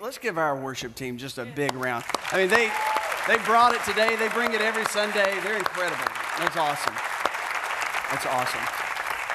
let's give our worship team just a big round. I mean, they they brought it today. They bring it every Sunday. They're incredible. That's awesome. That's awesome.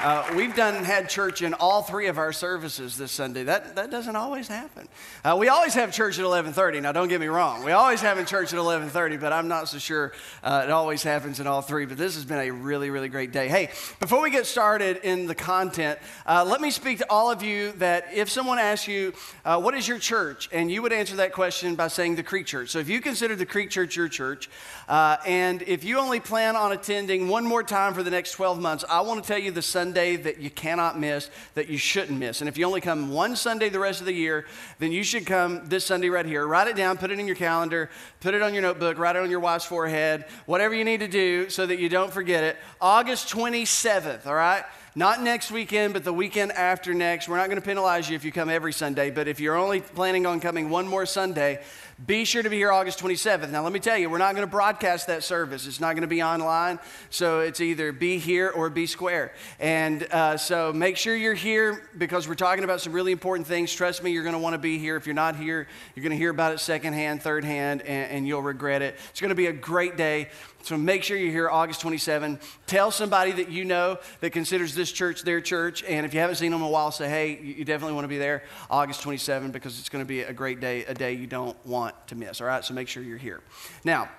Uh, we've done had church in all three of our services this Sunday. That, that doesn't always happen. Uh, we always have church at 11:30. Now, don't get me wrong. We always have in church at 11:30, but I'm not so sure uh, it always happens in all three. But this has been a really, really great day. Hey, before we get started in the content, uh, let me speak to all of you that if someone asks you, uh, "What is your church?" and you would answer that question by saying the Creek Church. So if you consider the Creek Church your church, uh, and if you only plan on attending one more time for the next 12 months, I want to tell you the Sunday that you cannot miss, that you shouldn't miss. And if you only come one Sunday the rest of the year, then you should come this Sunday right here. Write it down, put it in your calendar, put it on your notebook, write it on your wife's forehead, whatever you need to do so that you don't forget it. August 27th, all right? Not next weekend, but the weekend after next. We're not going to penalize you if you come every Sunday, but if you're only planning on coming one more Sunday, be sure to be here August 27th. Now, let me tell you, we're not going to broadcast that service. It's not going to be online. So it's either be here or be square. And uh, so make sure you're here because we're talking about some really important things. Trust me, you're going to want to be here. If you're not here, you're going to hear about it secondhand, third hand, and, and you'll regret it. It's going to be a great day. So make sure you're here August 27. Tell somebody that you know that considers this church their church. And if you haven't seen them in a while, say, hey, you definitely want to be there August 27 because it's going to be a great day, a day you don't want to miss. All right, so make sure you're here. Now,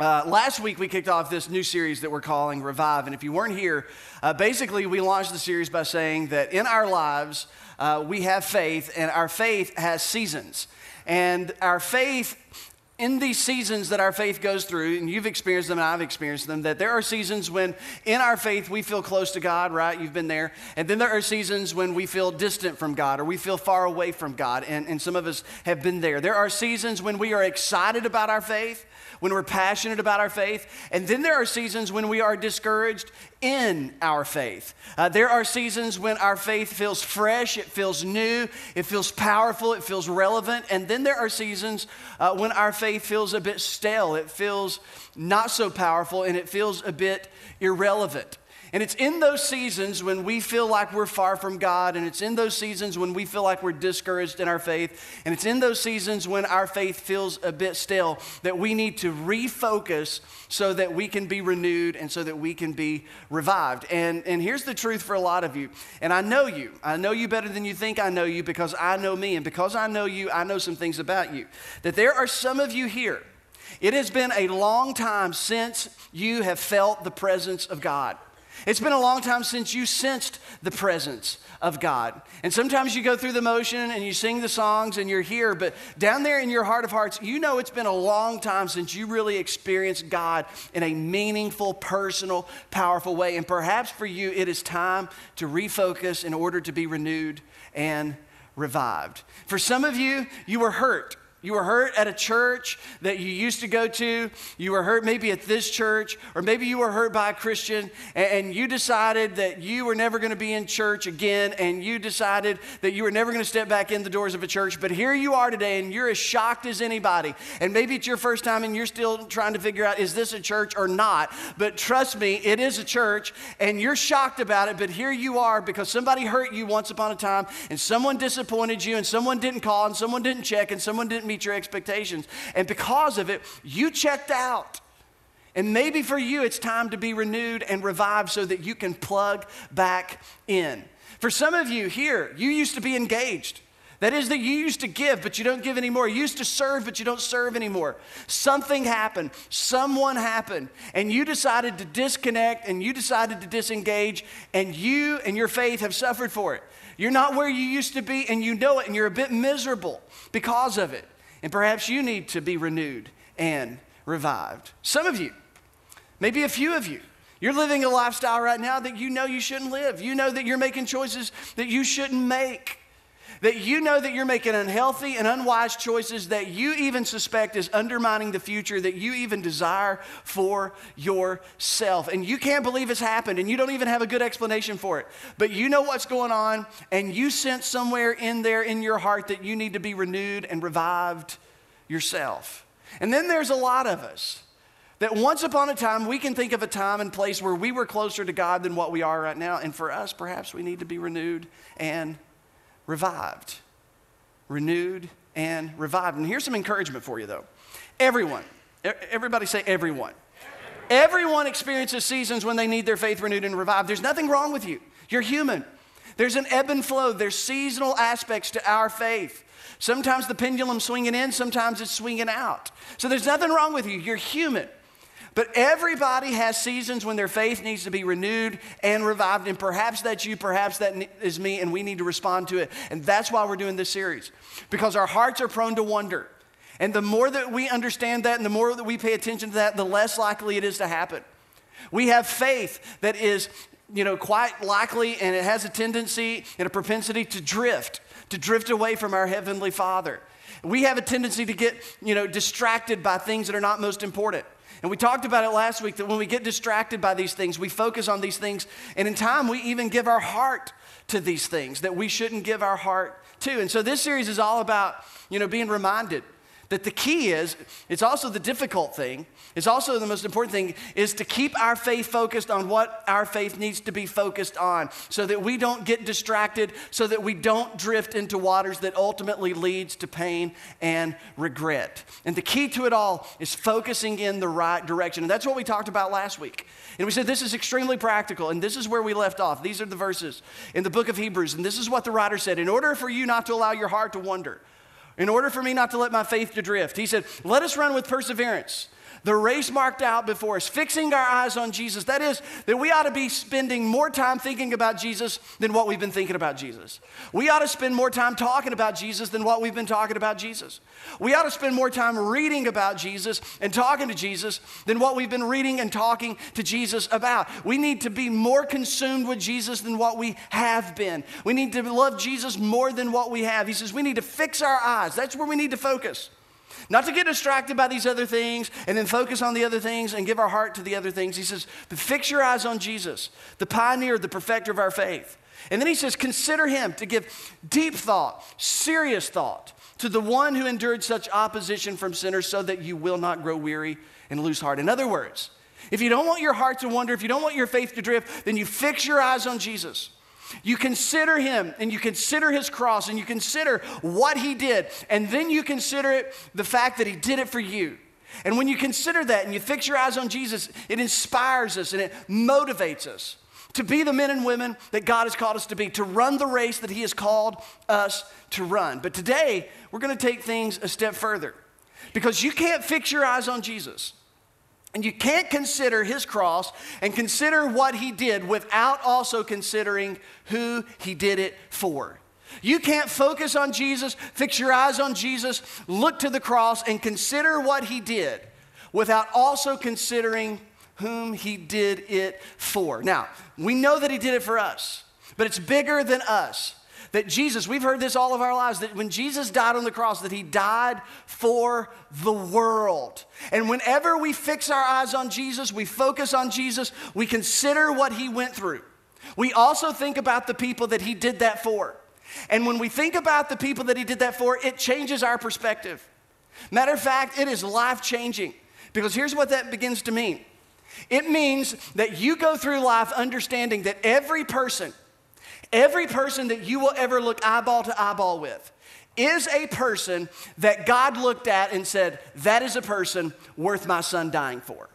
uh, last week, we kicked off this new series that we're calling Revive. And if you weren't here, uh, basically, we launched the series by saying that in our lives, uh, we have faith, and our faith has seasons. And our faith in these seasons that our faith goes through, and you've experienced them and I've experienced them, that there are seasons when in our faith we feel close to God, right? You've been there. And then there are seasons when we feel distant from God or we feel far away from God. And, and some of us have been there. There are seasons when we are excited about our faith when we're passionate about our faith. And then there are seasons when we are discouraged in our faith. Uh, there are seasons when our faith feels fresh, it feels new, it feels powerful, it feels relevant. And then there are seasons uh, when our faith feels a bit stale, it feels not so powerful, and it feels a bit irrelevant. And it's in those seasons when we feel like we're far from God, and it's in those seasons when we feel like we're discouraged in our faith, and it's in those seasons when our faith feels a bit stale that we need to refocus so that we can be renewed and so that we can be revived. And, and here's the truth for a lot of you, and I know you. I know you better than you think I know you because I know me, and because I know you, I know some things about you. That there are some of you here. It has been a long time since you have felt the presence of God. It's been a long time since you sensed the presence of God. And sometimes you go through the motion and you sing the songs and you're here, but down there in your heart of hearts, you know it's been a long time since you really experienced God in a meaningful, personal, powerful way. And perhaps for you, it is time to refocus in order to be renewed and revived. For some of you, you were hurt you were hurt at a church that you used to go to. You were hurt maybe at this church, or maybe you were hurt by a Christian, and, you decided that you were never going to be in church again, and you decided that you were never going to step back in the doors of a church. But here you are today, and you're as shocked as anybody. And maybe it's your first time, and you're still trying to figure out is this a church or not? But trust me, it is a church, and you're shocked about it. But here you are because somebody hurt you once upon a time, and someone disappointed you, and someone didn't call, and someone didn't check, and someone didn't meet your expectations. And because of it, you checked out. And maybe for you, it's time to be renewed and revived so that you can plug back in. For some of you here, you used to be engaged. That is, that you used to give, but you don't give anymore. You used to serve, but you don't serve anymore. Something happened, someone happened, and you decided to disconnect and you decided to disengage, and you and your faith have suffered for it. You're not where you used to be, and you know it, and you're a bit miserable because of it. And perhaps you need to be renewed and revived. Some of you, maybe a few of you, you're living a lifestyle right now that you know you shouldn't live. You know that you're making choices that you shouldn't make. That you know that you're making unhealthy and unwise choices that you even suspect is undermining the future that you even desire for yourself. And you can't believe it's happened and you don't even have a good explanation for it. But you know what's going on and you sense somewhere in there in your heart that you need to be renewed and revived yourself. And then there's a lot of us that once upon a time we can think of a time and place where we were closer to God than what we are right now. And for us, perhaps we need to be renewed and revived, renewed and revived. And here's some encouragement for you, though. Everyone, everybody say everyone. Everyone experiences seasons when they need their faith renewed and revived. There's nothing wrong with you. You're human. There's an ebb and flow, there's seasonal aspects to our faith. Sometimes the pendulum's swinging in, sometimes it's swinging out. So there's nothing wrong with you. You're human. But everybody has seasons when their faith needs to be renewed and revived. And perhaps that's you, perhaps that is me, and we need to respond to it. And that's why we're doing this series, because our hearts are prone to wonder. And the more that we understand that and the more that we pay attention to that, the less likely it is to happen. We have faith that is, you know, quite likely and it has a tendency and a propensity to drift, to drift away from our Heavenly Father. We have a tendency to get, you know, distracted by things that are not most important. And we talked about it last week that when we get distracted by these things, we focus on these things, and in time, we even give our heart to these things that we shouldn't give our heart to. And so this series is all about, you know, being reminded that the key is, it's also the difficult thing, it's also the most important thing, is to keep our faith focused on what our faith needs to be focused on so that we don't get distracted, so that we don't drift into waters that ultimately leads to pain and regret. And the key to it all is focusing in the right direction. And that's what we talked about last week. And we said this is extremely practical, and this is where we left off. These are the verses in the book of Hebrews, and this is what the writer said In order for you not to allow your heart to wander, in order for me not to let my faith to drift. He said, Let us run with perseverance the race marked out before us, fixing our eyes on Jesus. That is, that we ought to be spending more time thinking about Jesus than what we've been thinking about Jesus. We ought to spend more time talking about Jesus than what we've been talking about Jesus. We ought to spend more time reading about Jesus and talking to Jesus than what we've been reading and talking to Jesus about. We need to be more consumed with Jesus than what we have been. We need to love Jesus more than what we have. He says we need to fix our eyes. That's where we need to focus. Not to get distracted by these other things and then focus on the other things and give our heart to the other things. He says, but fix your eyes on Jesus, the pioneer, the perfecter of our faith. And then he says, consider him to give deep thought, serious thought to the one who endured such opposition from sinners so that you will not grow weary and lose heart. In other words, if you don't want your heart to wander, if you don't want your faith to drift, then you fix your eyes on Jesus. You consider him and you consider his cross and you consider what he did, and then you consider it the fact that he did it for you. And when you consider that and you fix your eyes on Jesus, it inspires us and it motivates us to be the men and women that God has called us to be, to run the race that He has called us to run. But today, we're going to take things a step further because you can't fix your eyes on Jesus and you can't consider his cross and consider what he did without also considering who he did it for. You can't focus on Jesus, fix your eyes on Jesus, look to the cross, and consider what he did without also considering whom he did it for. Now, we know that he did it for us, but it's bigger than us. That Jesus, we've heard this all of our lives, that when Jesus died on the cross, that he died for the world. And whenever we fix our eyes on Jesus, we focus on Jesus, we consider what he went through. We also think about the people that he did that for. And when we think about the people that he did that for, it changes our perspective. Matter of fact, it is life changing. Because here's what that begins to mean it means that you go through life understanding that every person, Every person that you will ever look eyeball to eyeball with is a person that God looked at and said, That is a person worth my son dying for.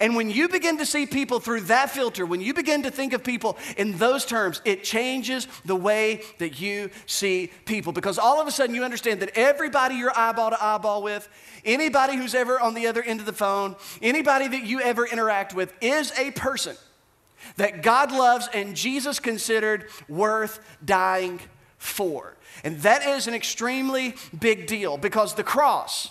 And when you begin to see people through that filter, when you begin to think of people in those terms, it changes the way that you see people. Because all of a sudden you understand that everybody you're eyeball to eyeball with, anybody who's ever on the other end of the phone, anybody that you ever interact with is a person that God loves and Jesus considered worth dying for. And that is an extremely big deal because the cross,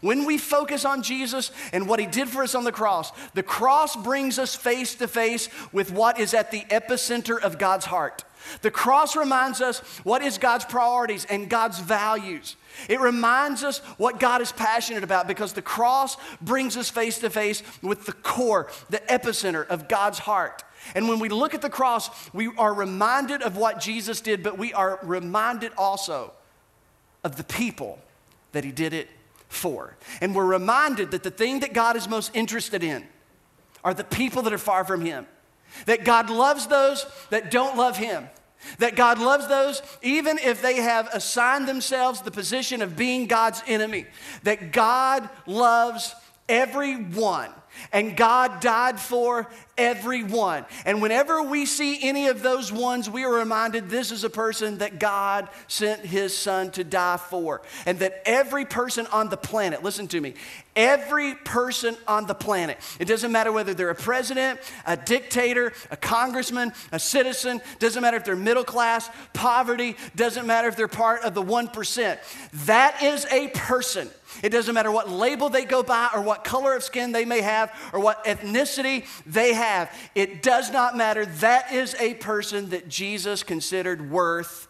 when we focus on Jesus and what he did for us on the cross, the cross brings us face to face with what is at the epicenter of God's heart. The cross reminds us what is God's priorities and God's values. It reminds us what God is passionate about because the cross brings us face to face with the core, the epicenter of God's heart. And when we look at the cross, we are reminded of what Jesus did, but we are reminded also of the people that He did it for. And we're reminded that the thing that God is most interested in are the people that are far from Him. That God loves those that don't love Him. That God loves those even if they have assigned themselves the position of being God's enemy. That God loves everyone and God died for everyone. And whenever we see any of those ones, we are reminded this is a person that God sent his son to die for. And that every person on the planet, listen to me, every person on the planet, it doesn't matter whether they're a president, a dictator, a congressman, a citizen, doesn't matter if they're middle class, poverty, doesn't matter if they're part of the 1%. That is a person it doesn't matter what label they go by or what color of skin they may have or what ethnicity they have. It does not matter. That is a person that Jesus considered worth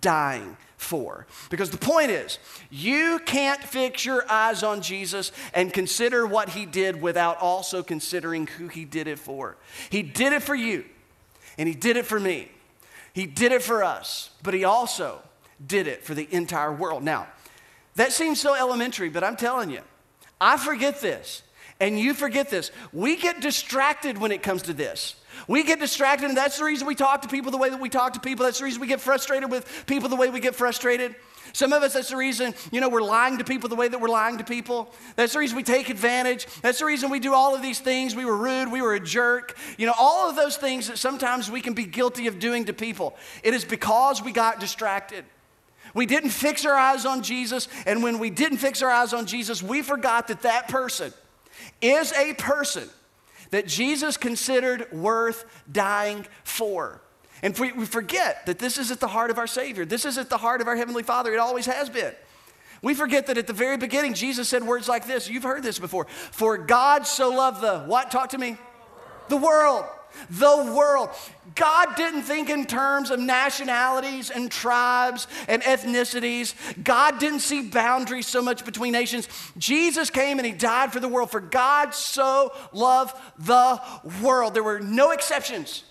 dying for. Because the point is, you can't fix your eyes on Jesus and consider what he did without also considering who he did it for. He did it for you, and he did it for me. He did it for us, but he also did it for the entire world. Now, that seems so elementary, but I'm telling you, I forget this, and you forget this. We get distracted when it comes to this. We get distracted, and that's the reason we talk to people the way that we talk to people. That's the reason we get frustrated with people the way we get frustrated. Some of us, that's the reason, you know, we're lying to people the way that we're lying to people. That's the reason we take advantage. That's the reason we do all of these things. We were rude, we were a jerk. You know, all of those things that sometimes we can be guilty of doing to people. It is because we got distracted. We didn't fix our eyes on Jesus, and when we didn't fix our eyes on Jesus, we forgot that that person is a person that Jesus considered worth dying for. And we, forget that this is at the heart of our Savior. This is at the heart of our Heavenly Father. It always has been. We forget that at the very beginning, Jesus said words like this. You've heard this before. For God so loved the, what? Talk to me. The world the world. God didn't think in terms of nationalities and tribes and ethnicities. God didn't see boundaries so much between nations. Jesus came and He died for the world. For God so loved the world. There were no exceptions.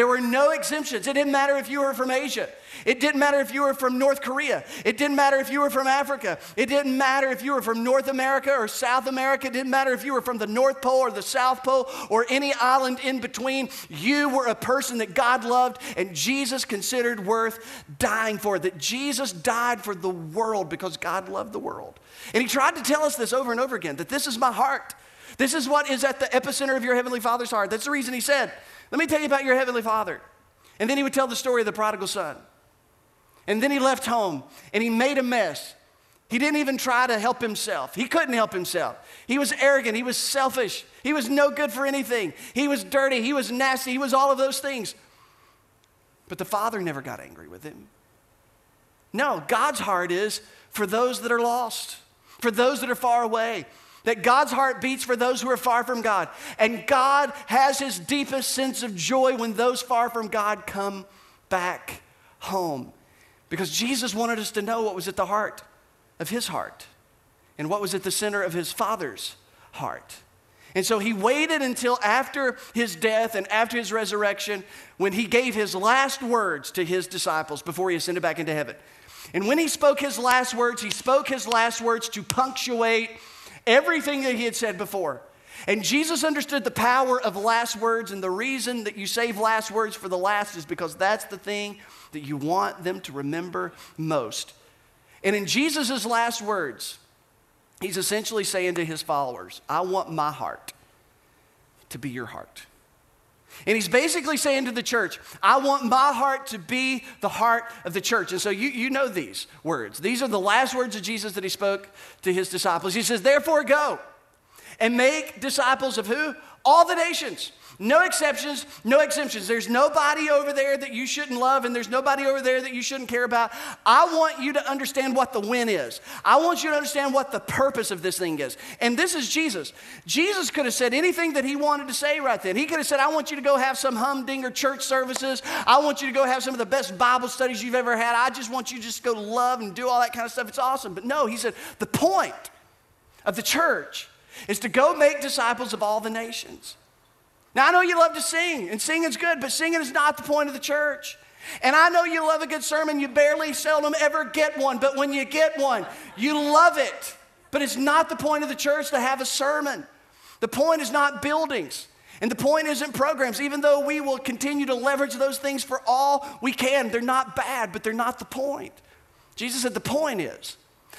There were no exemptions. It didn't matter if you were from Asia. It didn't matter if you were from North Korea. It didn't matter if you were from Africa. It didn't matter if you were from North America or South America. It didn't matter if you were from the North Pole or the South Pole or any island in between. You were a person that God loved and Jesus considered worth dying for. That Jesus died for the world because God loved the world. And He tried to tell us this over and over again that this is my heart. This is what is at the epicenter of your Heavenly Father's heart. That's the reason He said, Let me tell you about your Heavenly Father. And then He would tell the story of the prodigal son. And then he left home and he made a mess. He didn't even try to help himself. He couldn't help himself. He was arrogant. He was selfish. He was no good for anything. He was dirty. He was nasty. He was all of those things. But the father never got angry with him. No, God's heart is for those that are lost, for those that are far away. That God's heart beats for those who are far from God. And God has his deepest sense of joy when those far from God come back home. Because Jesus wanted us to know what was at the heart of his heart and what was at the center of his Father's heart. And so he waited until after his death and after his resurrection when he gave his last words to his disciples before he ascended back into heaven. And when he spoke his last words, he spoke his last words to punctuate everything that he had said before. And Jesus understood the power of last words, and the reason that you save last words for the last is because that's the thing that you want them to remember most. And in Jesus' last words, he's essentially saying to his followers, I want my heart to be your heart. And he's basically saying to the church, I want my heart to be the heart of the church. And so you, you know these words. These are the last words of Jesus that he spoke to his disciples. He says, Therefore, go and make disciples of who? All the nations. No exceptions, no exemptions. There's nobody over there that you shouldn't love, and there's nobody over there that you shouldn't care about. I want you to understand what the win is. I want you to understand what the purpose of this thing is. And this is Jesus. Jesus could have said anything that he wanted to say right then. He could have said, I want you to go have some humdinger church services. I want you to go have some of the best Bible studies you've ever had. I just want you to just go love and do all that kind of stuff. It's awesome. But no, he said, the point of the church is to go make disciples of all the nations. Now, I know you love to sing, and singing's good, but singing is not the point of the church. And I know you love a good sermon. You barely, seldom ever get one, but when you get one, you love it. But it's not the point of the church to have a sermon. The point is not buildings. And the point isn't programs, even though we will continue to leverage those things for all we can. They're not bad, but they're not the point. Jesus said, The point is,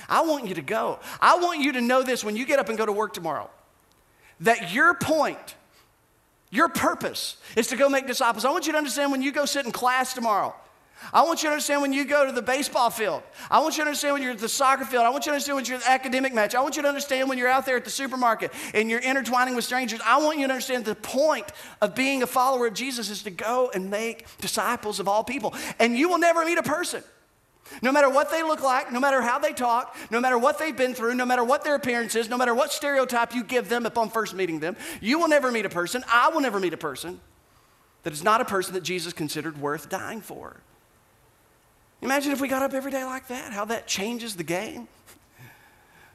I want you to go. I want you to know this when you get up and go to work tomorrow that your point, your purpose is to go make disciples. I want you to understand when you go sit in class tomorrow I want you to understand when you go to the baseball field. I want you to understand when you're at the soccer field. I want you to understand when you're at the academic match. I want you to understand when you're out there at the supermarket and you're intertwining with strangers. I want you to understand the point of being a follower of Jesus is to go and make disciples of all people. And you will never meet a person. No matter what they look like, no matter how they talk, no matter what they've been through, no matter what their appearance is, no matter what stereotype you give them upon first meeting them, you will never meet a person, I will never meet a person that is not a person that Jesus considered worth dying for. Imagine if we got up every day like that, how that changes the game.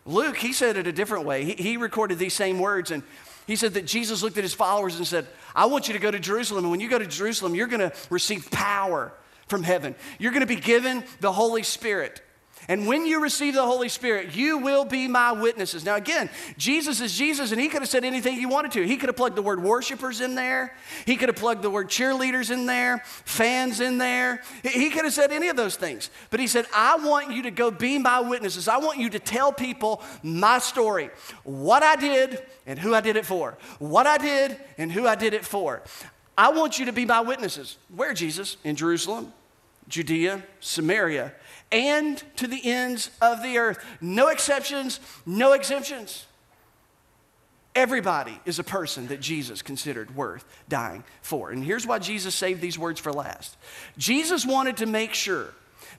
Luke, he said it a different way. He, he, recorded these same words, and he said that Jesus looked at his followers and said, I want you to go to Jerusalem, and when you go to Jerusalem, you're going to receive power from heaven. You're going to be given the Holy Spirit. And when you receive the Holy Spirit, you will be my witnesses. Now, again, Jesus is Jesus, and he could have said anything he wanted to. He could have plugged the word worshipers in there, he could have plugged the word cheerleaders in there, fans in there. He could have said any of those things. But he said, I want you to go be my witnesses. I want you to tell people my story, what I did and who I did it for. What I did and who I did it for. I want you to be my witnesses. Where, Jesus? In Jerusalem, Judea, Samaria and to the ends of the earth. No exceptions, no exemptions. Everybody is a person that Jesus considered worth dying for. And here's why Jesus saved these words for last Jesus wanted to make sure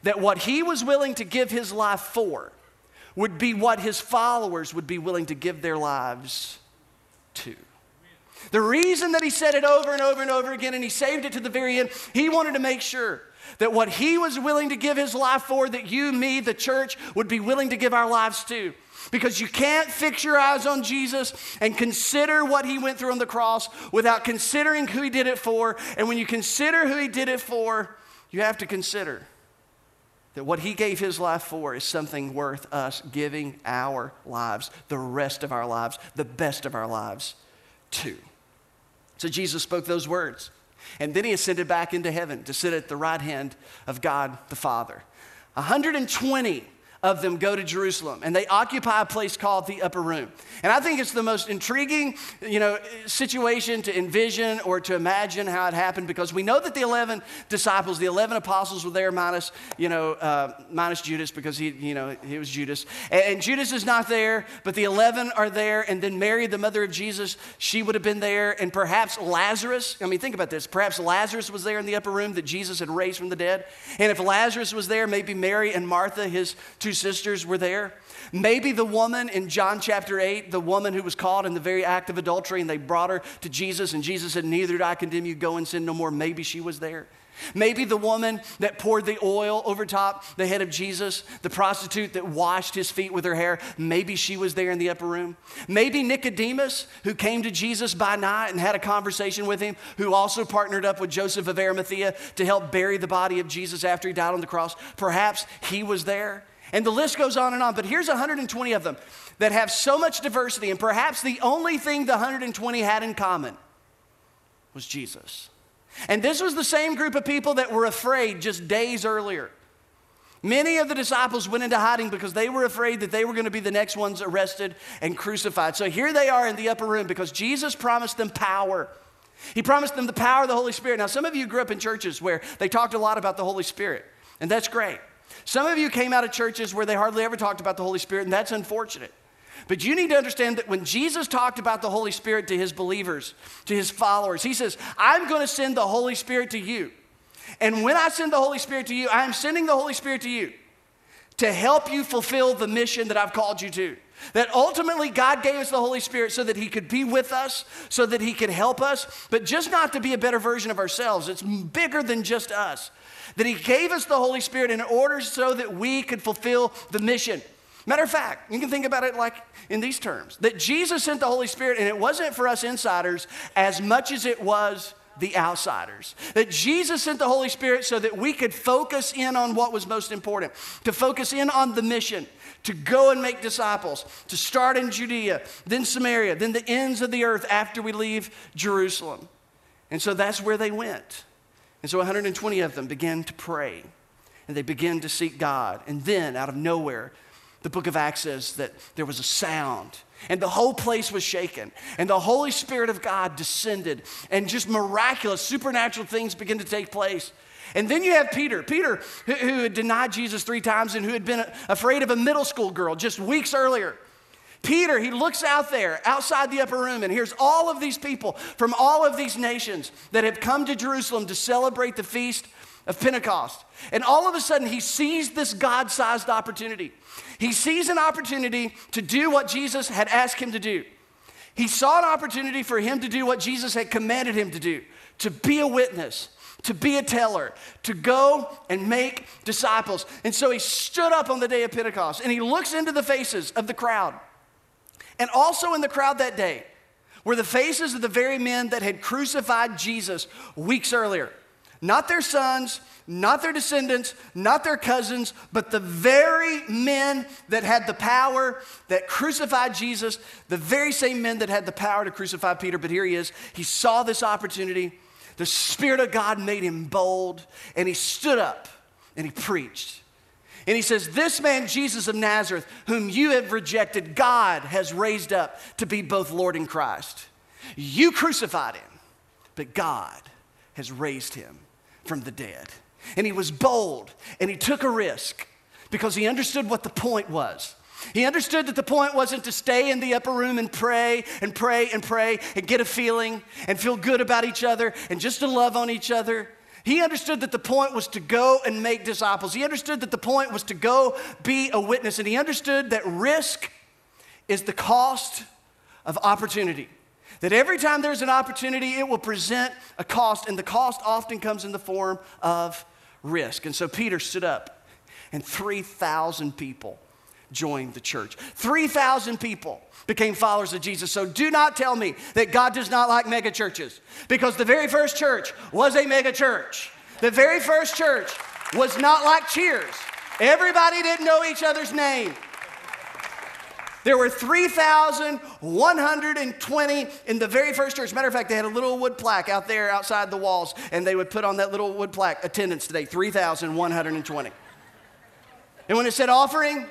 that what he was willing to give his life for would be what his followers would be willing to give their lives to. The reason that he said it over and over and over again and he saved it to the very end, he wanted to make sure that what he was willing to give his life for, that you, me, the church would be willing to give our lives to. Because you can't fix your eyes on Jesus and consider what he went through on the cross without considering who he did it for. And when you consider who he did it for, you have to consider that what he gave his life for is something worth us giving our lives, the rest of our lives, the best of our lives to. So Jesus spoke those words. And then he ascended back into heaven to sit at the right hand of God the Father. 120 of them go to Jerusalem and they occupy a place called the upper room. And I think it's the most intriguing, you know, situation to envision or to imagine how it happened because we know that the 11 disciples, the 11 apostles were there minus, you know, uh, minus Judas because he, you know, he was Judas. And, and Judas is not there, but the 11 are there. And then Mary, the mother of Jesus, she would have been there. And perhaps Lazarus, I mean, think about this. Perhaps Lazarus was there in the upper room that Jesus had raised from the dead. And if Lazarus was there, maybe Mary and Martha, his two sisters were there. Maybe the woman in John chapter 8, the woman who was caught in the very act of adultery, and they brought her to Jesus, and Jesus said, Neither do I condemn you, go and sin no more. Maybe she was there. Maybe the woman that poured the oil over top the head of Jesus, the prostitute that washed his feet with her hair, maybe she was there in the upper room. Maybe Nicodemus, who came to Jesus by night and had a conversation with him, who also partnered up with Joseph of Arimathea to help bury the body of Jesus after he died on the cross. Perhaps he was there. And the list goes on and on, but here's 120 of them that have so much diversity, and perhaps the only thing the 120 had in common was Jesus. And this was the same group of people that were afraid just days earlier. Many of the disciples went into hiding because they were afraid that they were going to be the next ones arrested and crucified. So here they are in the upper room because Jesus promised them power. He promised them the power of the Holy Spirit. Now, some of you grew up in churches where they talked a lot about the Holy Spirit, and that's great. Some of you came out of churches where they hardly ever talked about the Holy Spirit, and that's unfortunate. But you need to understand that when Jesus talked about the Holy Spirit to his believers, to his followers, he says, I'm going to send the Holy Spirit to you. And when I send the Holy Spirit to you, I am sending the Holy Spirit to you to help you fulfill the mission that I've called you to. That ultimately God gave us the Holy Spirit so that He could be with us, so that He could help us, but just not to be a better version of ourselves. It's bigger than just us that He gave us the Holy Spirit in order so that we could fulfill the mission. Matter of fact, you can think about it like in these terms that Jesus sent the Holy Spirit, and it wasn't for us insiders as much as it was the outsiders. That Jesus sent the Holy Spirit so that we could focus in on what was most important, to focus in on the mission, to go and make disciples, to start in Judea, then Samaria, then the ends of the earth after we leave Jerusalem. And so that's where they went. And so 120 of them began to pray and they began to seek God. And then, out of nowhere, the book of Acts says that there was a sound and the whole place was shaken and the holy spirit of god descended and just miraculous supernatural things began to take place and then you have peter peter who, who had denied jesus three times and who had been afraid of a middle school girl just weeks earlier Peter, he looks out there outside the upper room and here's all of these people from all of these nations that have come to Jerusalem to celebrate the feast of Pentecost. And all of a sudden, he sees this God sized opportunity. He sees an opportunity to do what Jesus had asked him to do. He saw an opportunity for him to do what Jesus had commanded him to do to be a witness, to be a teller, to go and make disciples. And so he stood up on the day of Pentecost and he looks into the faces of the crowd. And also in the crowd that day were the faces of the very men that had crucified Jesus weeks earlier. Not their sons, not their descendants, not their cousins, but the very men that had the power that crucified Jesus, the very same men that had the power to crucify Peter. But here he is. He saw this opportunity. The Spirit of God made him bold, and he stood up and he preached. And he says, This man, Jesus of Nazareth, whom you have rejected, God has raised up to be both Lord and Christ. You crucified him, but God has raised him from the dead. And he was bold and he took a risk because he understood what the point was. He understood that the point wasn't to stay in the upper room and pray and pray and pray and get a feeling and feel good about each other and just to love on each other. He understood that the point was to go and make disciples. He understood that the point was to go be a witness. And he understood that risk is the cost of opportunity. That every time there's an opportunity, it will present a cost, and the cost often comes in the form of risk. And so Peter stood up, and 3,000 people joined the church. 3,000 people became followers of Jesus. So do not tell me that God does not like mega churches, because the very first church was a mega church. The very first church was not like Cheers. Everybody didn't know each other's name. There were 3,120 in the very first church. Matter of fact, they had a little wood plaque out there outside the walls, and they would put on that little wood plaque attendance today 3,120. And when it said offering,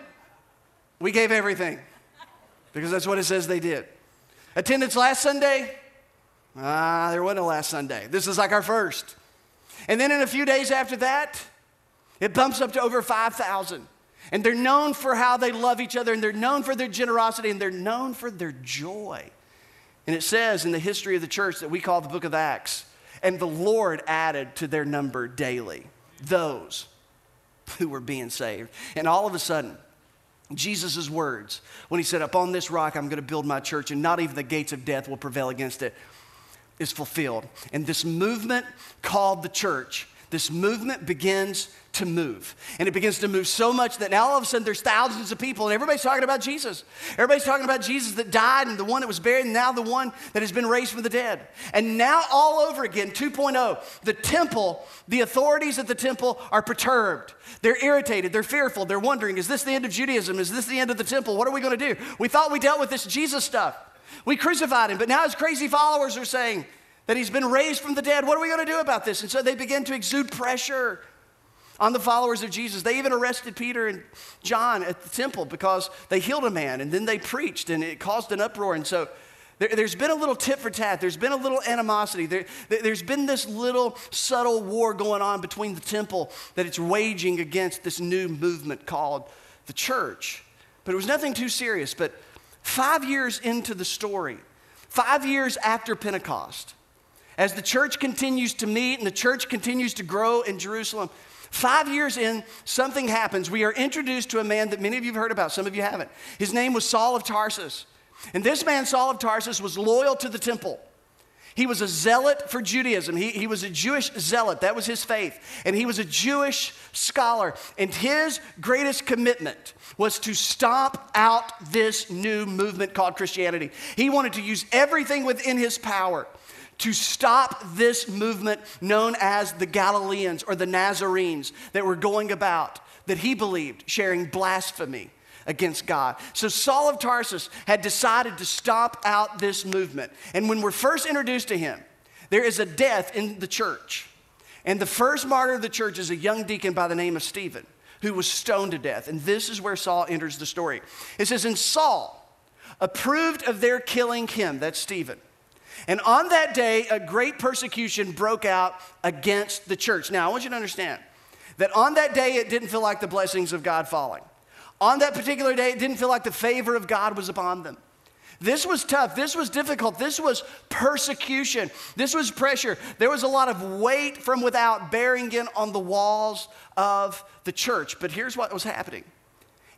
we gave everything because that's what it says they did. Attendance last Sunday? Ah, there wasn't a last Sunday. This is like our first. And then in a few days after that, it bumps up to over 5,000. And they're known for how they love each other, and they're known for their generosity, and they're known for their joy. And it says in the history of the church that we call the book of Acts, and the Lord added to their number daily those who were being saved. And all of a sudden, Jesus' words, when he said, Upon this rock I'm going to build my church, and not even the gates of death will prevail against it, is fulfilled. And this movement called the church this movement begins to move. And it begins to move so much that now all of a sudden there's thousands of people and everybody's talking about Jesus. Everybody's talking about Jesus that died and the one that was buried and now the one that has been raised from the dead. And now all over again, 2.0, the temple, the authorities at the temple are perturbed. They're irritated, they're fearful, they're wondering, is this the end of Judaism? Is this the end of the temple? What are we going to do? We thought we dealt with this Jesus stuff. We crucified him, but now his crazy followers are saying, that he's been raised from the dead. What are we going to do about this? And so they begin to exude pressure on the followers of Jesus. They even arrested Peter and John at the temple because they healed a man and then they preached and it caused an uproar. And so there, has been a little tit for tat, there's been a little animosity, there, there's been this little subtle war going on between the temple that it's waging against this new movement called the church. But it was nothing too serious. But five years into the story, five years after Pentecost, as the church continues to meet and the church continues to grow in Jerusalem, five years in, something happens. We are introduced to a man that many of you have heard about, some of you haven't. His name was Saul of Tarsus. And this man, Saul of Tarsus, was loyal to the temple. He was a zealot for Judaism. He, he was a Jewish zealot. That was his faith. And he was a Jewish scholar. And his greatest commitment was to stomp out this new movement called Christianity. He wanted to use everything within his power to stop this movement known as the Galileans or the Nazarenes that were going about that he believed sharing blasphemy against God. So Saul of Tarsus had decided to stop out this movement. And when we're first introduced to him, there is a death in the church. And the first martyr of the church is a young deacon by the name of Stephen, who was stoned to death. And this is where Saul enters the story. It says, And Saul approved of their killing him, that's Stephen. And on that day, a great persecution broke out against the church. Now, I want you to understand that on that day, it didn't feel like the blessings of God falling. On that particular day, it didn't feel like the favor of God was upon them. This was tough. This was difficult. This was persecution. This was pressure. There was a lot of weight from without bearing in on the walls of the church. But here's what was happening.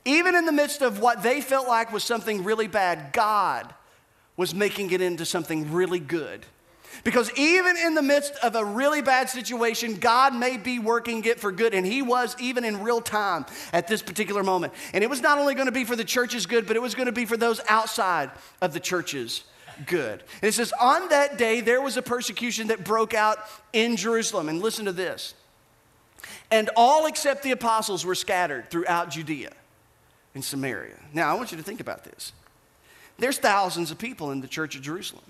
Even in the midst of what they felt like was something really bad, God was making it into something really good. Because even in the midst of a really bad situation, God may be working it for good. And He was even in real time at this particular moment. And it was not only going to be for the church's good, but it was going to be for those outside of the church's good. And it says, On that day, there was a persecution that broke out in Jerusalem. And listen to this. And all except the apostles were scattered throughout Judea and Samaria. Now, I want you to think about this. There's thousands of people in the church of Jerusalem.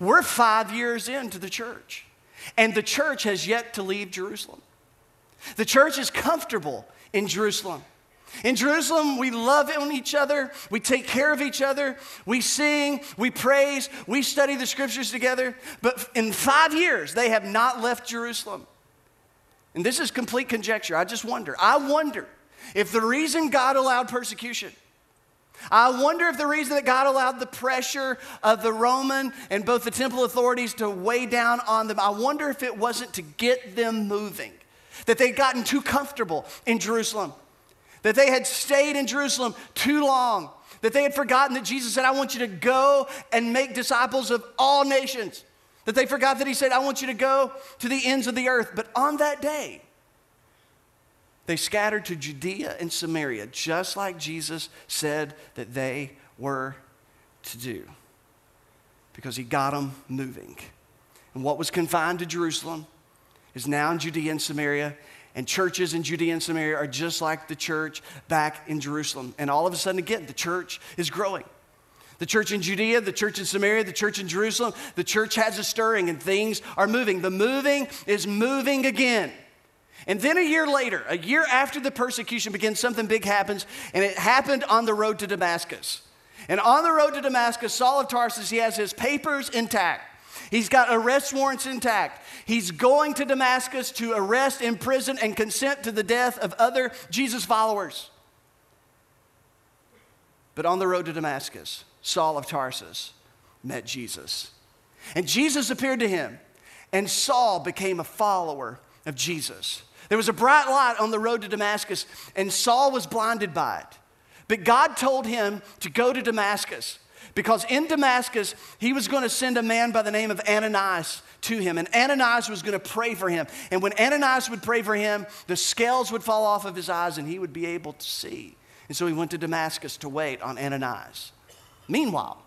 We're five years into the church, and the church has yet to leave Jerusalem. The church is comfortable in Jerusalem. In Jerusalem, we love on each other, we take care of each other, we sing, we praise, we study the scriptures together. But in five years, they have not left Jerusalem. And this is complete conjecture. I just wonder. I wonder if the reason God allowed persecution I wonder if the reason that God allowed the pressure of the Roman and both the temple authorities to weigh down on them, I wonder if it wasn't to get them moving, that they'd gotten too comfortable in Jerusalem, that they had stayed in Jerusalem too long, that they had forgotten that Jesus said, I want you to go and make disciples of all nations, that they forgot that He said, I want you to go to the ends of the earth. But on that day, they scattered to Judea and Samaria, just like Jesus said that they were to do, because he got them moving. And what was confined to Jerusalem is now in Judea and Samaria, and churches in Judea and Samaria are just like the church back in Jerusalem. And all of a sudden, again, the church is growing. The church in Judea, the church in Samaria, the church in Jerusalem, the church has a stirring and things are moving. The moving is moving again. And then a year later, a year after the persecution begins, something big happens, and it happened on the road to Damascus. And on the road to Damascus, Saul of Tarsus, he has his papers intact. He's got arrest warrants intact. He's going to Damascus to arrest, imprison, and consent to the death of other Jesus followers. But on the road to Damascus, Saul of Tarsus met Jesus. And Jesus appeared to him, and Saul became a follower of Jesus. There was a bright light on the road to Damascus, and Saul was blinded by it. But God told him to go to Damascus because in Damascus, he was going to send a man by the name of Ananias to him. And Ananias was going to pray for him. And when Ananias would pray for him, the scales would fall off of his eyes and he would be able to see. And so he went to Damascus to wait on Ananias. Meanwhile,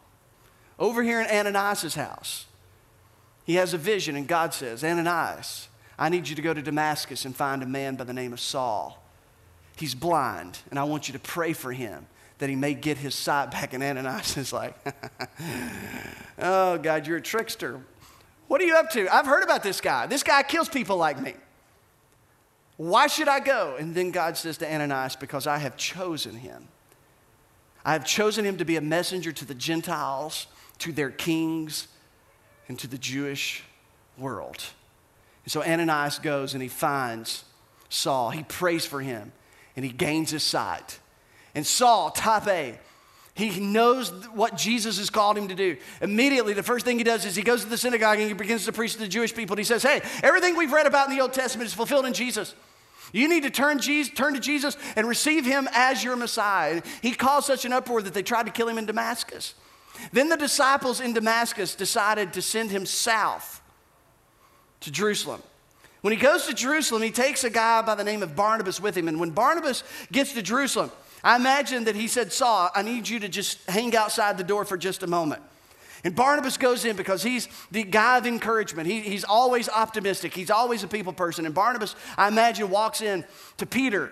over here in Ananias' house, he has a vision, and God says, Ananias, I need you to go to Damascus and find a man by the name of Saul. He's blind, and I want you to pray for him that he may get his sight back. And Ananias is like, Oh, God, you're a trickster. What are you up to? I've heard about this guy. This guy kills people like me. Why should I go? And then God says to Ananias, Because I have chosen him. I have chosen him to be a messenger to the Gentiles, to their kings, and to the Jewish world. So Ananias goes and he finds Saul. He prays for him and he gains his sight. And Saul, type A, he knows what Jesus has called him to do. Immediately, the first thing he does is he goes to the synagogue and he begins to preach to the Jewish people. And he says, Hey, everything we've read about in the Old Testament is fulfilled in Jesus. You need to turn, Jesus, turn to Jesus and receive him as your Messiah. He caused such an uproar that they tried to kill him in Damascus. Then the disciples in Damascus decided to send him south to Jerusalem. When he goes to Jerusalem, he takes a guy by the name of Barnabas with him. And when Barnabas gets to Jerusalem, I imagine that he said, Saul, I need you to just hang outside the door for just a moment. And Barnabas goes in because he's the guy of encouragement. He, he's always optimistic. He's always a people person. And Barnabas, I imagine, walks in to Peter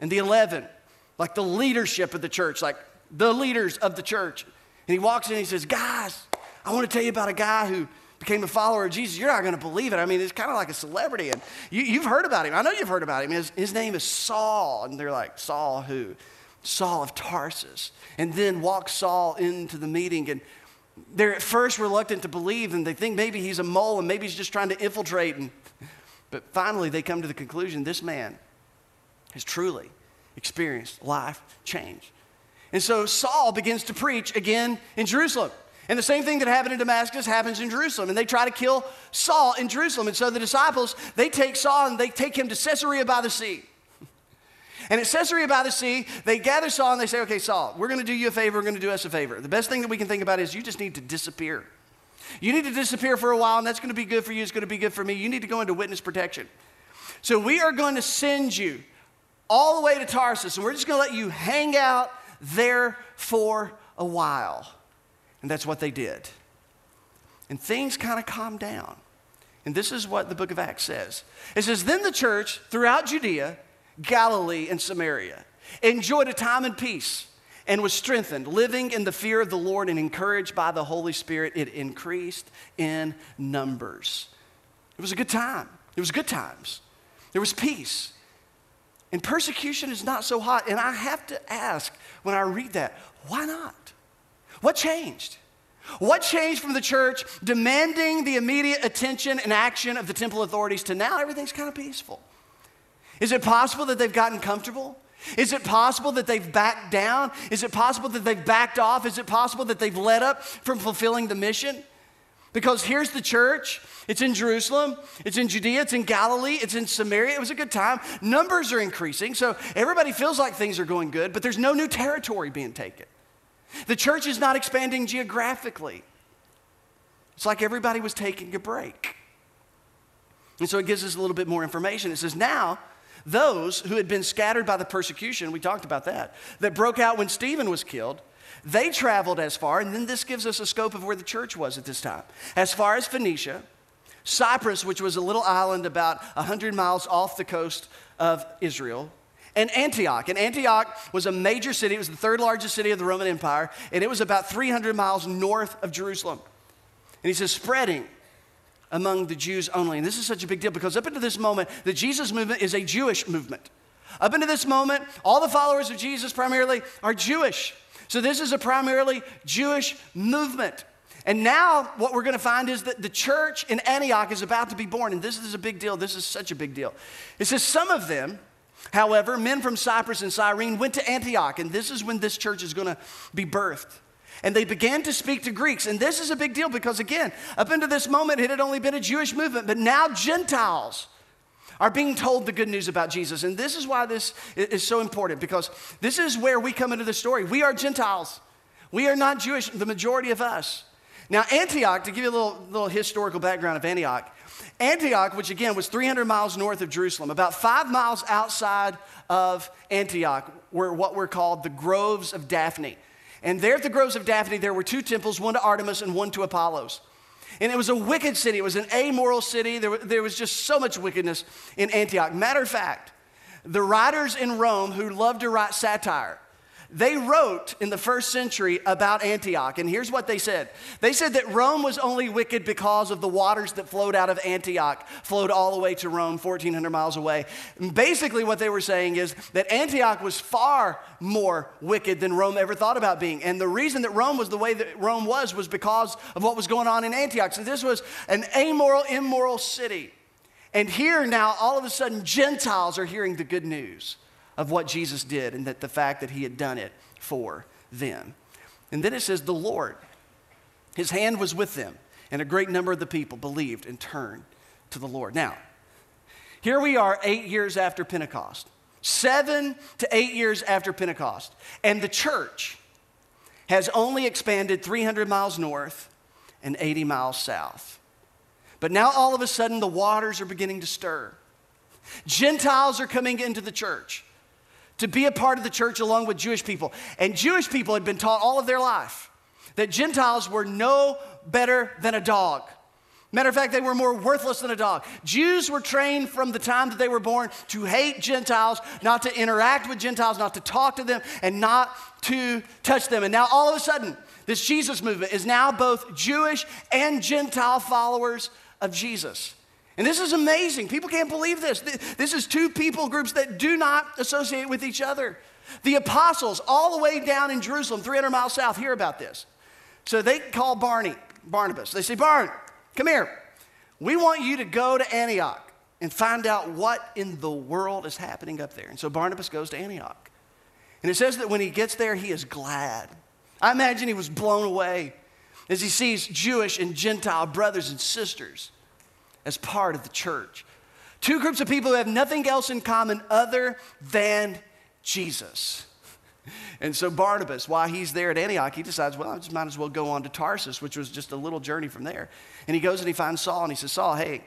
and the 11, like the leadership of the church, like the leaders of the church. And he walks in and he says, Guys, I want to tell you about a guy who became a follower of Jesus. You're not going to believe it. I mean, it's kind of like a celebrity. And you, have heard about him. I know you've heard about him. His, his name is Saul. And they're like, Saul who? Saul of Tarsus. And then walks Saul into the meeting. And they're at first reluctant to believe. And they think maybe he's a mole and maybe he's just trying to infiltrate. And, but finally, they come to the conclusion this man has truly experienced life change. And so Saul begins to preach again in Jerusalem. And the same thing that happened in Damascus happens in Jerusalem. And they try to kill Saul in Jerusalem. And so the disciples, they take Saul and they take him to Caesarea by the sea. And at Caesarea by the sea, they gather Saul and they say, okay, Saul, we're going to do you a favor, we're going to do us a favor. The best thing that we can think about is you just need to disappear. You need to disappear for a while, and that's going to be good for you, it's going to be good for me. You need to go into witness protection. So we are going to send you all the way to Tarsus, and we're just going to let you hang out there for a while. And that's what they did. And things kind of calmed down. And this is what the book of Acts says it says, Then the church throughout Judea, Galilee, and Samaria enjoyed a time in peace and was strengthened, living in the fear of the Lord and encouraged by the Holy Spirit. It increased in numbers. It was a good time. It was good times. There was peace. And persecution is not so hot. And I have to ask when I read that, why not? What changed? What changed from the church demanding the immediate attention and action of the temple authorities to now everything's kind of peaceful? Is it possible that they've gotten comfortable? Is it possible that they've backed down? Is it possible that they've backed off? Is it possible that they've let up from fulfilling the mission? Because here's the church. It's in Jerusalem, it's in Judea, it's in Galilee, it's in Samaria. It was a good time. Numbers are increasing, so everybody feels like things are going good, but there's no new territory being taken. The church is not expanding geographically. It's like everybody was taking a break. And so it gives us a little bit more information. It says, Now, those who had been scattered by the persecution, we talked about that, that broke out when Stephen was killed, they traveled as far, and then this gives us a scope of where the church was at this time, as far as Phoenicia, Cyprus, which was a little island about 100 miles off the coast of Israel, and Antioch. And Antioch was a major city. It was the third largest city of the Roman Empire, and it was about 300 miles north of Jerusalem. And he says, spreading among the Jews only. And this is such a big deal because up until this moment, the Jesus movement is a Jewish movement. Up until this moment, all the followers of Jesus primarily are Jewish. So this is a primarily Jewish movement. And now, what we're going to find is that the church in Antioch is about to be born. And this is a big deal. This is such a big deal. It says, Some of them, However, men from Cyprus and Cyrene went to Antioch, and this is when this church is going to be birthed. And they began to speak to Greeks. And this is a big deal because, again, up until this moment, it had only been a Jewish movement, but now Gentiles are being told the good news about Jesus. And this is why this is so important because this is where we come into the story. We are Gentiles, we are not Jewish, the majority of us. Now, Antioch, to give you a little, little historical background of Antioch, Antioch, which again was 300 miles north of Jerusalem, about five miles outside of Antioch, were what were called the Groves of Daphne. And there at the Groves of Daphne, there were two temples, one to Artemis and one to Apollos. And it was a wicked city. It was an amoral city. There, there was just so much wickedness in Antioch. Matter of fact, the writers in Rome who loved to write satire, they wrote in the first century about Antioch, and here's what they said. They said that Rome was only wicked because of the waters that flowed out of Antioch, flowed all the way to Rome, 1,400 miles away. And basically, what they were saying is that Antioch was far more wicked than Rome ever thought about being. And the reason that Rome was the way that Rome was was because of what was going on in Antioch. So this was an amoral, immoral city. And here now, all of a sudden, Gentiles are hearing the good news of what Jesus did and that the fact that he had done it for them. And then it says, the Lord, his hand was with them, and a great number of the people believed and turned to the Lord. Now, here we are eight years after Pentecost, seven to eight years after Pentecost, and the church has only expanded 300 miles north and 80 miles south. But now all of a sudden the waters are beginning to stir. Gentiles are coming into the church to be a part of the church along with Jewish people. And Jewish people had been taught all of their life that Gentiles were no better than a dog. Matter of fact, they were more worthless than a dog. Jews were trained from the time that they were born to hate Gentiles, not to interact with Gentiles, not to talk to them, and not to touch them. And now all of a sudden, this Jesus movement is now both Jewish and Gentile followers of Jesus. And this is amazing. People can't believe this. This is two people groups that do not associate with each other. The apostles, all the way down in Jerusalem, 300 miles south, hear about this. So they call Barney, Barnabas. They say, Barn, come here. We want you to go to Antioch and find out what in the world is happening up there. And so Barnabas goes to Antioch. And it says that when he gets there, he is glad. I imagine he was blown away as he sees Jewish and Gentile brothers and sisters as part of the church. Two groups of people who have nothing else in common other than Jesus. And so Barnabas, while he's there at Antioch, he decides, well, I just might as well go on to Tarsus, which was just a little journey from there. And he goes and he finds Saul and he says, Saul, hey,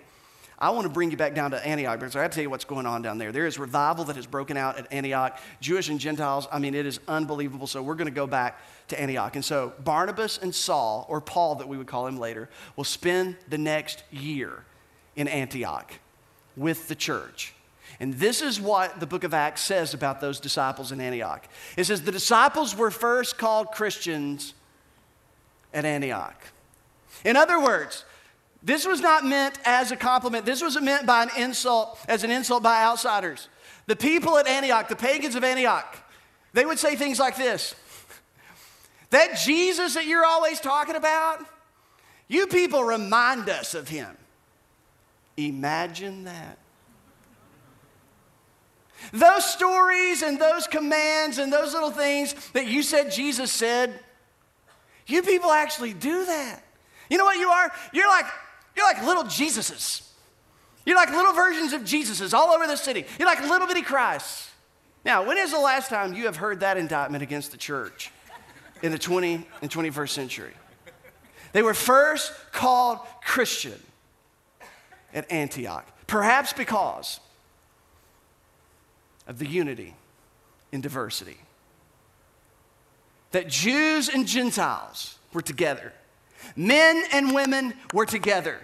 I want to bring you back down to Antioch because I have to tell you what's going on down there. There is revival that has broken out at Antioch, Jewish and Gentiles. I mean, it is unbelievable. So we're going to go back to Antioch. And so Barnabas and Saul, or Paul that we would call him later, will spend the next year in Antioch with the church. And this is what the book of Acts says about those disciples in Antioch. It says the disciples were first called Christians at Antioch. In other words, this was not meant as a compliment. This was meant by an insult, as an insult by outsiders. The people at Antioch, the pagans of Antioch, they would say things like this That Jesus that you're always talking about, you people remind us of him. Imagine that. Those stories and those commands and those little things that you said Jesus said, you people actually do that. You know what you are? You're like you're like little Jesuses. You're like little versions of Jesuses all over the city. You're like little bitty Christ. Now, when is the last time you have heard that indictment against the church in the 20 and 21st century? They were first called Christian at Antioch, perhaps because of the unity in diversity. That Jews and Gentiles were together, men and women were together.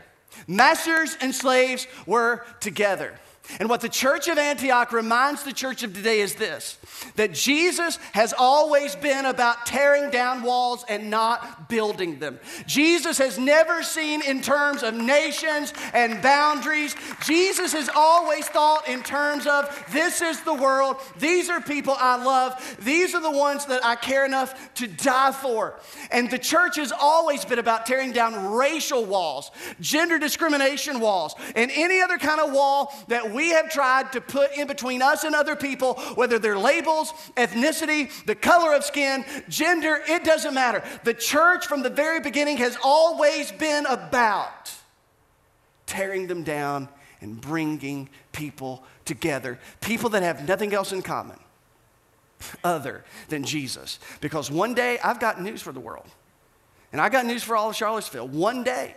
Masters and slaves were together. And what the church of Antioch reminds the church of today is this that Jesus has always been about tearing down walls and not building them. Jesus has never seen in terms of nations and boundaries. Jesus has always thought in terms of this is the world, these are people I love, these are the ones that I care enough to die for. And the church has always been about tearing down racial walls, gender discrimination walls, and any other kind of wall that we have tried to put in between us and other people, whether they're labels, ethnicity, the color of skin, gender, it doesn't matter. The church from the very beginning has always been about tearing them down and bringing people together. People that have nothing else in common other than Jesus. Because one day, I've got news for the world. And I got news for all of Charlottesville. One day,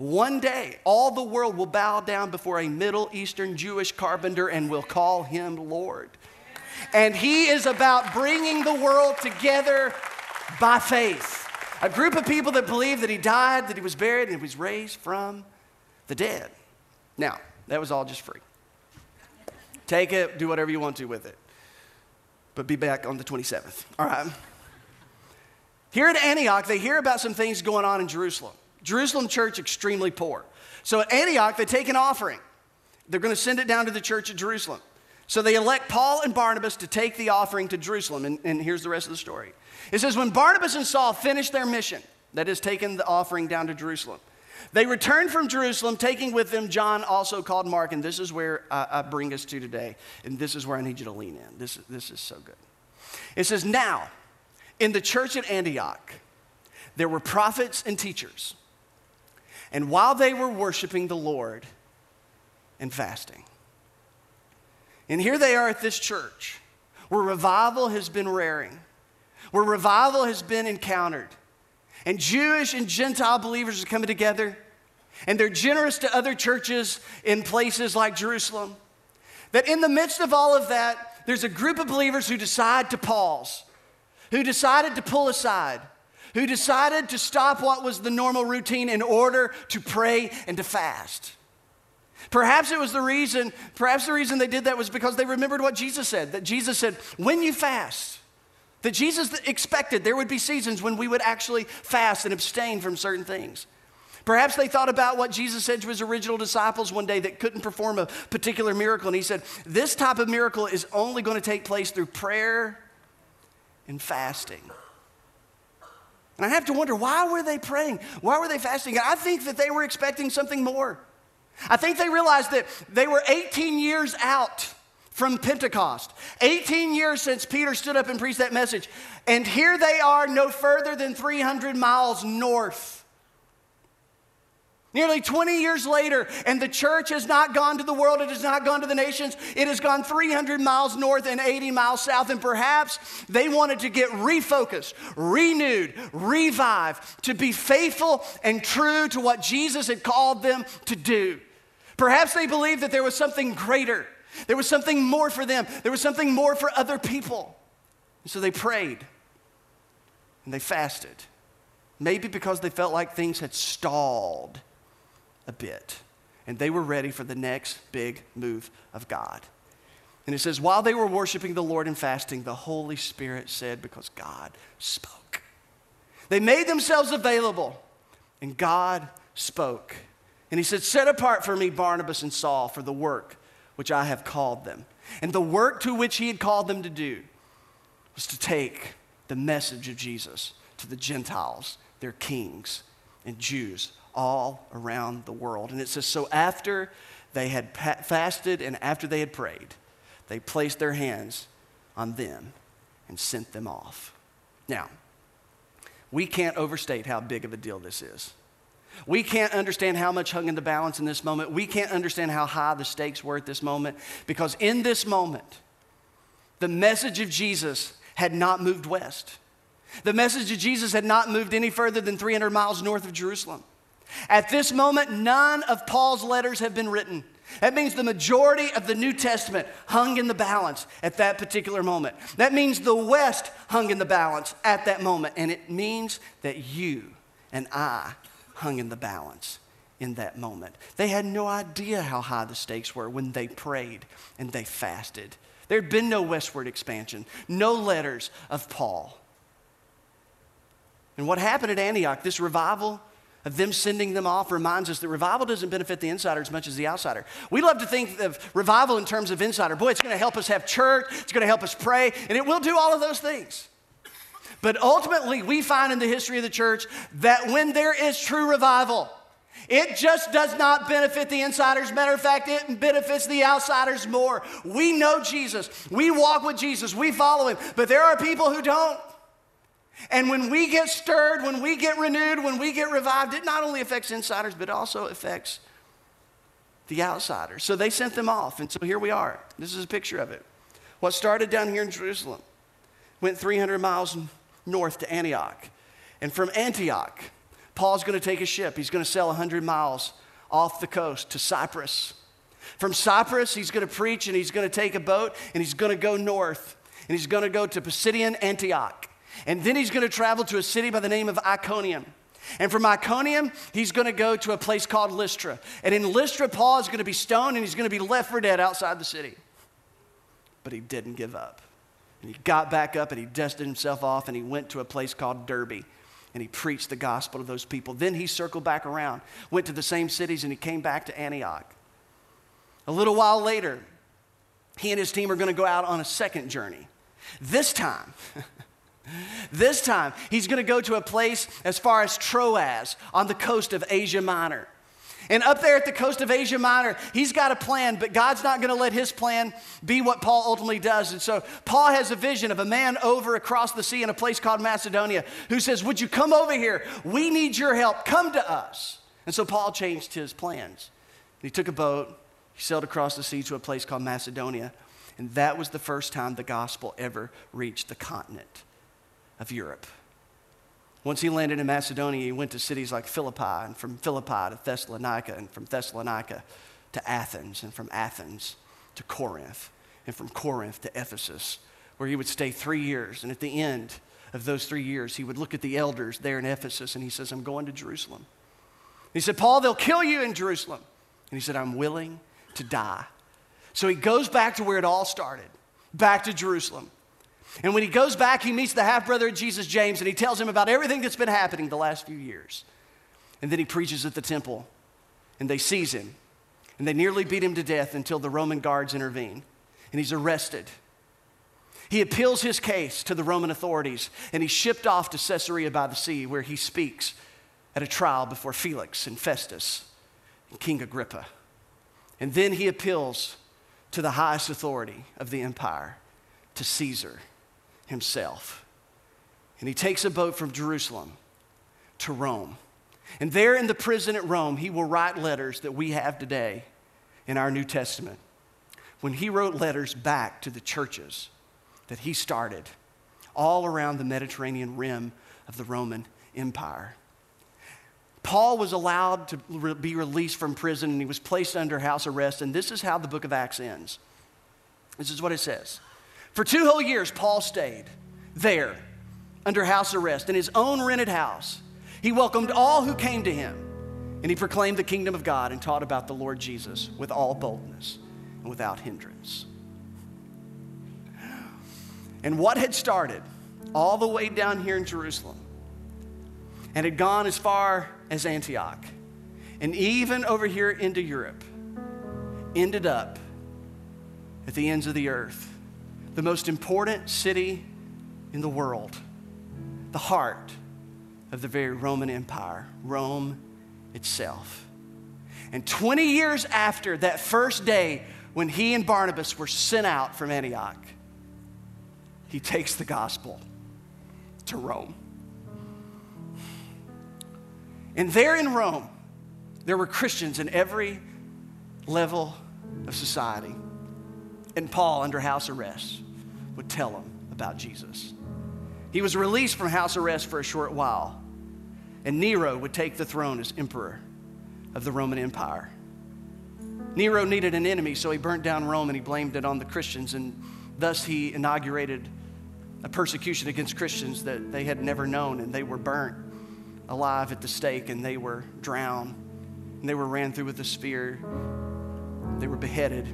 one day, all the world will bow down before a Middle Eastern Jewish carpenter and will call him Lord. And he is about bringing the world together by faith. A group of people that believe that he died, that he was buried, and he was raised from the dead. Now, that was all just free. Take it, do whatever you want to with it. But be back on the 27th. All right. Here at Antioch, they hear about some things going on in Jerusalem. Jerusalem church, extremely poor. So at Antioch, they take an offering. They're going to send it down to the church at Jerusalem. So they elect Paul and Barnabas to take the offering to Jerusalem. And, and here's the rest of the story. It says, When Barnabas and Saul finished their mission, that is, taking the offering down to Jerusalem, they returned from Jerusalem, taking with them John, also called Mark. And this is where I, I bring us to today. And this is where I need you to lean in. This, this is so good. It says, Now, in the church at Antioch, there were prophets and teachers and while they were worshiping the Lord and fasting. And here they are at this church where revival has been raring, where revival has been encountered. And Jewish and Gentile believers are coming together, and they're generous to other churches in places like Jerusalem. That in the midst of all of that, there's a group of believers who decide to pause, who decided to pull aside, who decided to stop what was the normal routine in order to pray and to fast. Perhaps it was the reason, perhaps the reason they did that was because they remembered what Jesus said, that Jesus said, when you fast, that Jesus expected there would be seasons when we would actually fast and abstain from certain things. Perhaps they thought about what Jesus said to his original disciples one day that couldn't perform a particular miracle. And he said, This type of miracle is only going to take place through prayer and fasting. And I have to wonder, why were they praying? Why were they fasting? And I think that they were expecting something more. I think they realized that they were 18 years out from Pentecost. 18 years since Peter stood up and preached that message. And here they are, no further than 300 miles north. Nearly 20 years later, and the church has not gone to the world, it has not gone to the nations, it has gone 300 miles north and 80 miles south, and perhaps they wanted to get refocused, renewed, revived, to be faithful and true to what Jesus had called them to do. Perhaps they believed that there was something greater, there was something more for them, there was something more for other people. And so they prayed and they fasted. Maybe because they felt like things had stalled a bit. And they were ready for the next big move of God. And it says, while they were worshiping the Lord and fasting, the Holy Spirit said, because God spoke. They made themselves available, and God spoke. And he said, Set apart for me Barnabas and Saul for the work which I have called them. And the work to which he had called them to do was to take the message of Jesus to the Gentiles, their kings and Jews all around the world. And it says, So after they had fasted and after they had prayed, they placed their hands on them and sent them off. Now, we can't overstate how big of a deal this is. We can't understand how much hung in the balance in this moment. We can't understand how high the stakes were at this moment because in this moment, the message of Jesus had not moved west. The message of Jesus had not moved any further than 300 miles north of Jerusalem. At this moment, none of Paul's letters have been written. That means the majority of the New Testament hung in the balance at that particular moment. That means the West hung in the balance at that moment. And it means that you and I hung in the balance in that moment. They had no idea how high the stakes were when they prayed and they fasted. There had been no westward expansion, no letters of Paul. And what happened at Antioch, this revival, of them sending them off reminds us that revival doesn't benefit the insider as much as the outsider. We love to think of revival in terms of insider. Boy, it's going to help us have church, it's going to help us pray, and it will do all of those things. But ultimately, we find in the history of the church that when there is true revival, it just does not benefit the insiders. Matter of fact, it benefits the outsiders more. We know Jesus, we walk with Jesus, we follow him, but there are people who don't. And when we get stirred, when we get renewed, when we get revived, it not only affects insiders, but also affects the outsiders. So they sent them off. And so here we are. This is a picture of it. What started down here in Jerusalem went 300 miles north to Antioch. And from Antioch, Paul's going to take a ship. He's going to sail 100 miles off the coast to Cyprus. From Cyprus, he's going to preach and he's going to take a boat and he's going to go north and he's going to go to Pisidian Antioch. And then he's going to travel to a city by the name of Iconium. And from Iconium, he's going to go to a place called Lystra. And in Lystra, Paul is going to be stoned and he's going to be left for dead outside the city. But he didn't give up. And he got back up and he dusted himself off and he went to a place called Derbe and he preached the gospel to those people. Then he circled back around, went to the same cities, and he came back to Antioch. A little while later, he and his team are going to go out on a second journey. This time, This time, he's going to go to a place as far as Troas on the coast of Asia Minor. And up there at the coast of Asia Minor, he's got a plan, but God's not going to let his plan be what Paul ultimately does. And so Paul has a vision of a man over across the sea in a place called Macedonia who says, Would you come over here? We need your help. Come to us. And so Paul changed his plans. He took a boat, he sailed across the sea to a place called Macedonia. And that was the first time the gospel ever reached the continent of Europe. Once he landed in Macedonia, he went to cities like Philippi, and from Philippi to Thessalonica, and from Thessalonica to Athens, and from Athens to Corinth, and from Corinth to Ephesus, where he would stay three years. And at the end of those three years, he would look at the elders there in Ephesus and he says, I'm going to Jerusalem. He said, Paul, they'll kill you in Jerusalem. And he said, I'm willing to die. So he goes back to where it all started, back to Jerusalem. And when he goes back, he meets the half brother of Jesus, James, and he tells him about everything that's been happening the last few years. And then he preaches at the temple, and they seize him, and they nearly beat him to death until the Roman guards intervene, and he's arrested. He appeals his case to the Roman authorities, and he's shipped off to Caesarea by the sea, where he speaks at a trial before Felix and Festus and King Agrippa. And then he appeals to the highest authority of the empire, to Caesar himself. And he takes a boat from Jerusalem to Rome. And there in the prison at Rome, he will write letters that we have today in our New Testament. When he wrote letters back to the churches that he started all around the Mediterranean rim of the Roman Empire. Paul was allowed to be released from prison and he was placed under house arrest. And this is how the book of Acts ends. This is what it says. For two whole years, Paul stayed there under house arrest in his own rented house. He welcomed all who came to him and he proclaimed the kingdom of God and taught about the Lord Jesus with all boldness and without hindrance. And what had started all the way down here in Jerusalem and had gone as far as Antioch and even over here into Europe ended up at the ends of the earth, the most important city in the world, the heart of the very Roman Empire, Rome itself. And 20 years after that first day when he and Barnabas were sent out from Antioch, he takes the gospel to Rome. And there in Rome, there were Christians in every level of society. And Paul, under house arrest, would tell him about Jesus. He was released from house arrest for a short while, and Nero would take the throne as emperor of the Roman Empire. Nero needed an enemy, so he burnt down Rome and he blamed it on the Christians, and thus he inaugurated a persecution against Christians that they had never known, and they were burnt alive at the stake, and they were drowned, and they were ran through with a spear, they were beheaded,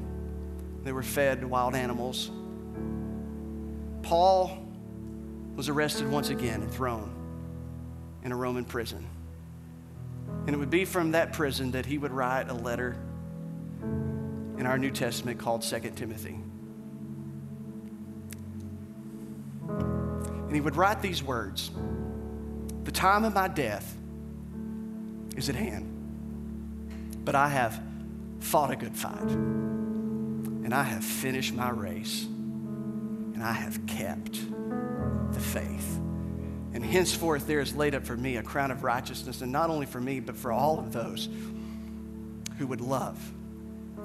they were fed to wild animals. Paul was arrested once again and thrown in a Roman prison. And it would be from that prison that he would write a letter in our New Testament called Second Timothy. And he would write these words The time of my death is at hand, but I have fought a good fight, and I have finished my race, and I have kept the faith. And henceforth there is laid up for me a crown of righteousness, and not only for me, but for all of those who would love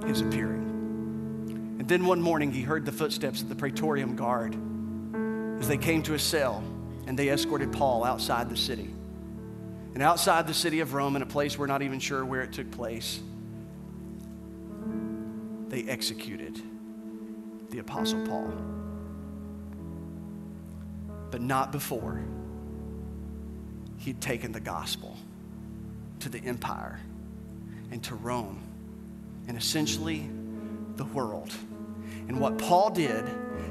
his appearing. And then one morning he heard the footsteps of the Praetorium Guard as they came to a cell and they escorted Paul outside the city. And outside the city of Rome, in a place we're not even sure where it took place, they executed the Apostle Paul. But not before he'd taken the gospel to the empire and to Rome and essentially the world. And what Paul did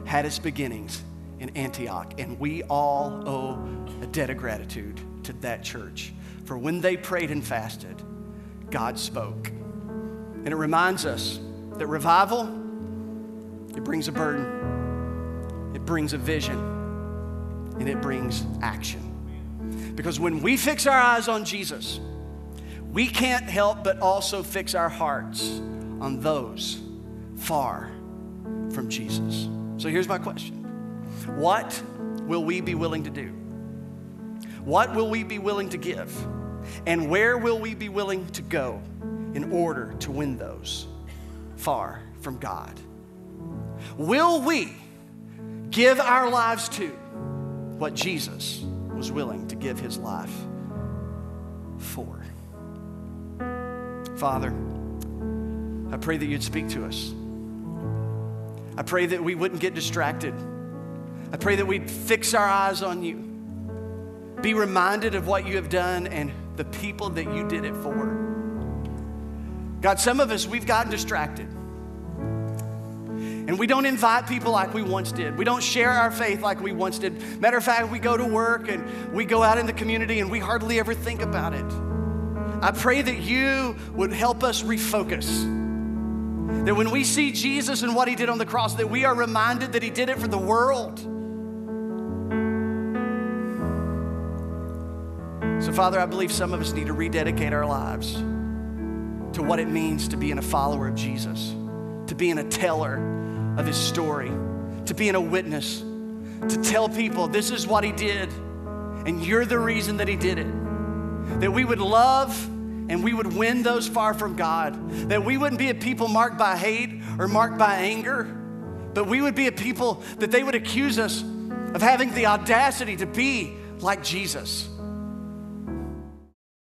had its beginnings in Antioch. And we all owe a debt of gratitude to that church. For when they prayed and fasted, God spoke. And it reminds us that revival, it brings a burden, it brings a vision, and it brings action. Because when we fix our eyes on Jesus, we can't help but also fix our hearts on those far from Jesus. So here's my question what will we be willing to do? What will we be willing to give? And where will we be willing to go in order to win those far from God? Will we give our lives to what Jesus was willing to give his life for? Father, I pray that you'd speak to us. I pray that we wouldn't get distracted I pray that we'd fix our eyes on you. be reminded of what you have done and the people that you did it for. God, some of us, we've gotten distracted. And we don't invite people like we once did. We don't share our faith like we once did. Matter of fact, we go to work and we go out in the community and we hardly ever think about it. I pray that you would help us refocus. That when we see Jesus and what he did on the cross, that we are reminded that he did it for the world. So, Father, I believe some of us need to rededicate our lives to what it means to being a follower of Jesus, to being a teller of his story, to being a witness, to tell people this is what he did, and you're the reason that he did it. That we would love and we would win those far from God. That we wouldn't be a people marked by hate or marked by anger, but we would be a people that they would accuse us of having the audacity to be like Jesus.